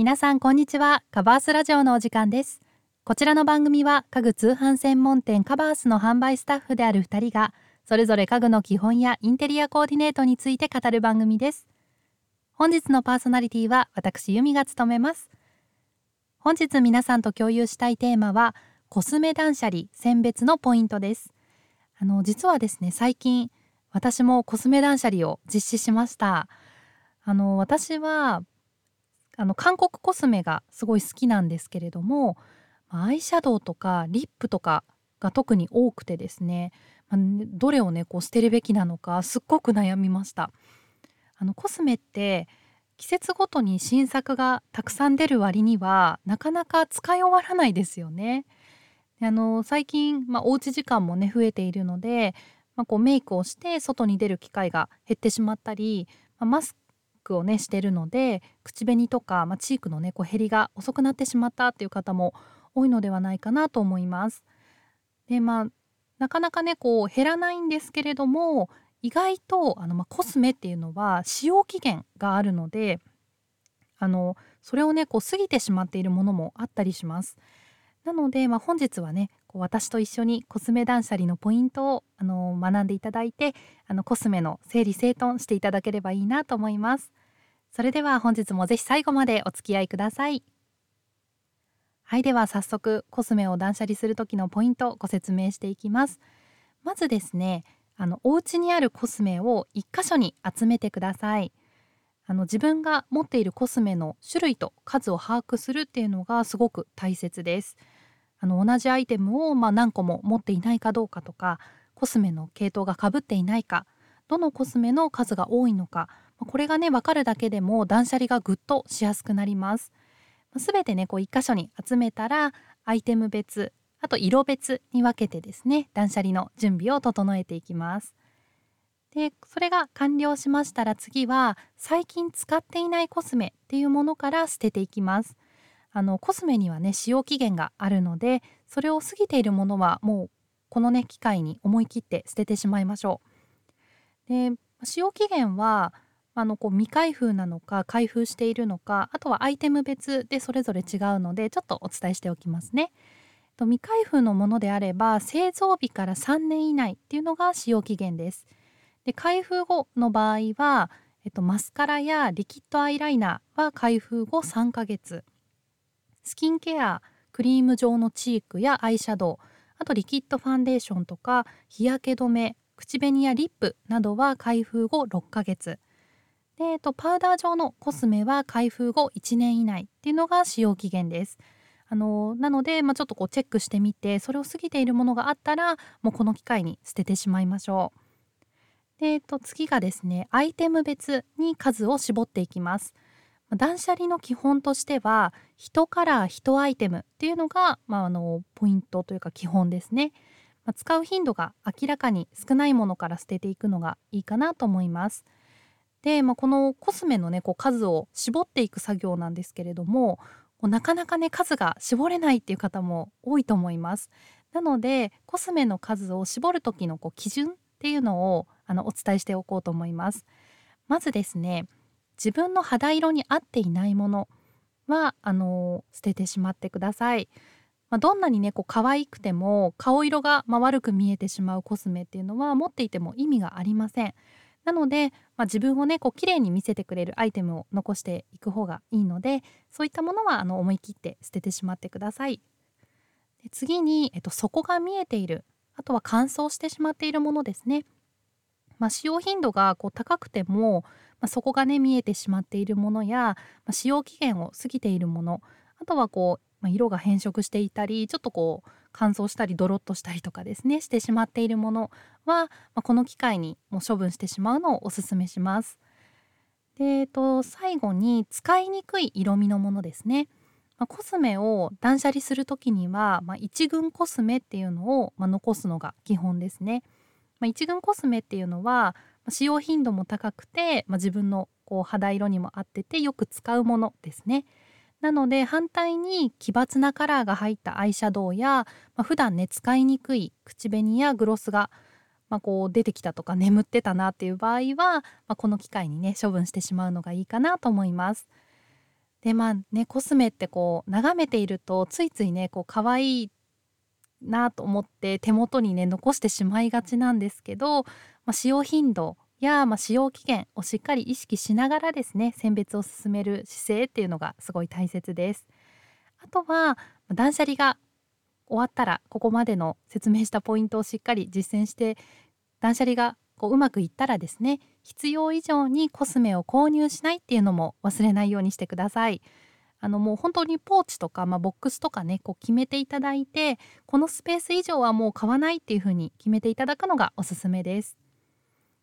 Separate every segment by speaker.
Speaker 1: 皆さんこんにちは。カバースラジオのお時間です。こちらの番組は家具通販専門店カバースの販売スタッフである2人がそれぞれ家具の基本やインテリアコーディネートについて語る番組です。本日のパーソナリティは私由美が務めます。本日皆さんと共有したいテーマはコスメ断捨離選別のポイントです。あの実はですね最近私もコスメ断捨離を実施しました。あの私はあの韓国コスメがすごい好きなんですけれどもアイシャドウとかリップとかが特に多くてですねどれをねこう捨てるべきなのかすっごく悩みました。あのコスメって季節ごとに新作がたくさん出る割にはなかなか使い終わらないですよね。あの最近、まあ、おうち時間もね増えているので、まあ、こうメイクをして外に出る機会が減ってしまったり、まあ、マスクをねしてるので口紅とか、まあ、チークのねこう減りが遅くなってしまったっていう方も多いのではないかなと思います。でまあなかなかねこう減らないんですけれども意外とあの、まあ、コスメっていうのは使用期限があるのであのそれをねこう過ぎてしまっているものもあったりします。なので、まあ、本日はねこう私と一緒にコスメ断捨離のポイントをあの学んでいただいてあのコスメの整理整頓していただければいいなと思います。それでは本日もぜひ最後までお付き合いください。はいでは早速コスメを断捨離する時のポイントをご説明していきます。まずですねあのお家にあるコスメを1箇所に集めてください。あの自分が持っているコスメの種類と数を把握するっていうのがすごく大切です。あの同じアイテムをまあ何個も持っていないかどうかとかコスメの系統がかぶっていないかどのコスメの数が多いのかこれがね分かるだけでも断捨離がぐっとしやすくなります。全てねこう1箇所に集めたらアイテム別あと色別に分けてですね断捨離の準備を整えていきます。でそれが完了しましたら次は最近使っていないコスメっていうものから捨てていきます。あのコスメにはね使用期限があるのでそれを過ぎているものはもうこのね機会に思い切って捨ててしまいましょうで使用期限はあのこう未開封なのか開封しているのかあとはアイテム別でそれぞれ違うのでちょっとお伝えしておきますね。未開封のものであれば製造日から3年以内っていうのが使用期限です。で開封後の場合は、えっと、マスカラやリキッドアイライナーは開封後3ヶ月スキンケアクリーム状のチークやアイシャドウあとリキッドファンデーションとか日焼け止め口紅やリップなどは開封後6ヶ月で、えっと、パウダー状のコスメは開封後1年以内っていうのが使用期限です。あのなので、まあ、ちょっとこうチェックしてみてそれを過ぎているものがあったらもうこの機会に捨ててしまいましょう。で、えっと、次がですねアイテム別に数を絞っていきます。断捨離の基本としては1カラー1アイテムっていうのが、まあ、あのポイントというか基本ですね。まあ、使う頻度が明らかに少ないものから捨てていくのがいいかなと思います。で、まあ、このコスメのねこう数を絞っていく作業なんですけれどもなかなかね数が絞れないっていう方も多いと思います。なのでコスメの数を絞る時のこう基準っていうのをあのお伝えしておこうと思います。まずですね自分の肌色に合っていないものはあの捨ててしまってください。まあ、どんなにねこう可愛くても顔色が、ま、悪く見えてしまうコスメっていうのは持っていても意味がありません。なので、まあ、自分をねこう綺麗に見せてくれるアイテムを残していく方がいいのでそういったものはあの思い切って捨ててしまってください。で次に、えっと、底が見えているあとは乾燥してしまっているものですね。まあ、使用頻度がこう高くても、まあ、底がね見えてしまっているものや、まあ、使用期限を過ぎているものあとはこう、まあ、色が変色していたりちょっとこう乾燥したりドロッとしたりとかですねしてしまっているものは、まあ、この機会にもう処分してしまうのをおすすめします。で、えっと、最後に使いにくい色味のものですね。まあ、コスメを断捨離する時には、まあ、一群コスメっていうのを、まあ、残すのが基本ですね。まあ、一群コスメっていうのは使用頻度も高くて、まあ、自分のこう肌色にも合っててよく使うものですね。なので反対に奇抜なカラーが入ったアイシャドウや、まあ、普段ね使いにくい口紅やグロスが、まあ、こう出てきたとか眠ってたなっていう場合は、まあ、この機会にね処分してしまうのがいいかなと思います。でまあねコスメってこう眺めているとついついねこう可愛いなと思って手元にね残してしまいがちなんですけど、まあ、使用頻度や、まあ、使用期限をしっかり意識しながらですね選別を進める姿勢っていうのがすごい大切です。あとは断捨離が終わったらここまでの説明したポイントをしっかり実践して断捨離がこううまくいったらですね必要以上にコスメを購入しないっていうのも忘れないようにしてください。あのもう本当にポーチとか、まあ、ボックスとかねこう決めていただいてこのスペース以上はもう買わないっていう風に決めていただくのがおすすめです。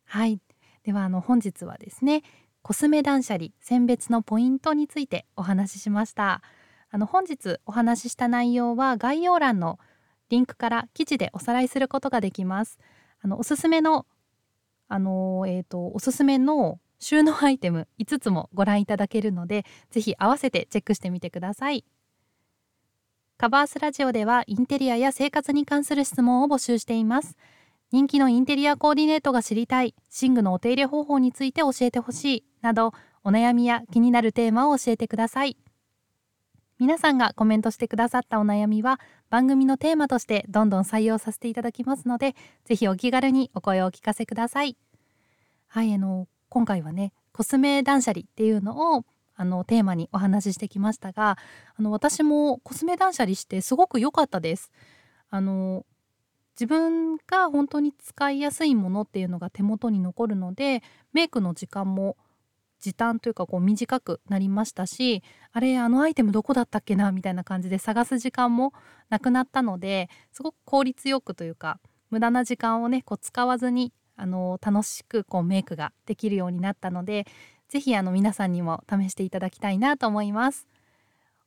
Speaker 1: はい。ではあの本日はですねコスメ断捨離選別のポイントについてお話ししました。あの本日お話しした内容は概要欄のリンクから記事でおさらいすることができます。あのおすすめのあのえーと、おすすめの収納アイテム5つもご覧いただけるのでぜひ合わせてチェックしてみてください。カバースラジオではインテリアや生活に関する質問を募集しています。人気のインテリアコーディネートが知りたい寝具のお手入れ方法について教えてほしいなどお悩みや気になるテーマを教えてください。皆さんがコメントしてくださったお悩みは番組のテーマとしてどんどん採用させていただきますのでぜひお気軽にお声をお聞かせください。はいあの今回はねコスメ断捨離っていうのをあのテーマにお話ししてきましたがあの私もコスメ断捨離してすごく良かったです。あの自分が本当に使いやすいものっていうのが手元に残るのでメイクの時間も時短というかこう短くなりましたしあれあのアイテムどこだったっけなみたいな感じで探す時間もなくなったのですごく効率よくというか無駄な時間をねこう使わずにあの楽しくこうメイクができるようになったので是非皆さんにも試していただきたいなと思います。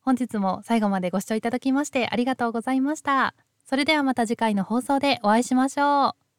Speaker 1: 本日も最後までご視聴いただきましてありがとうございました。それではまた次回の放送でお会いしましょう。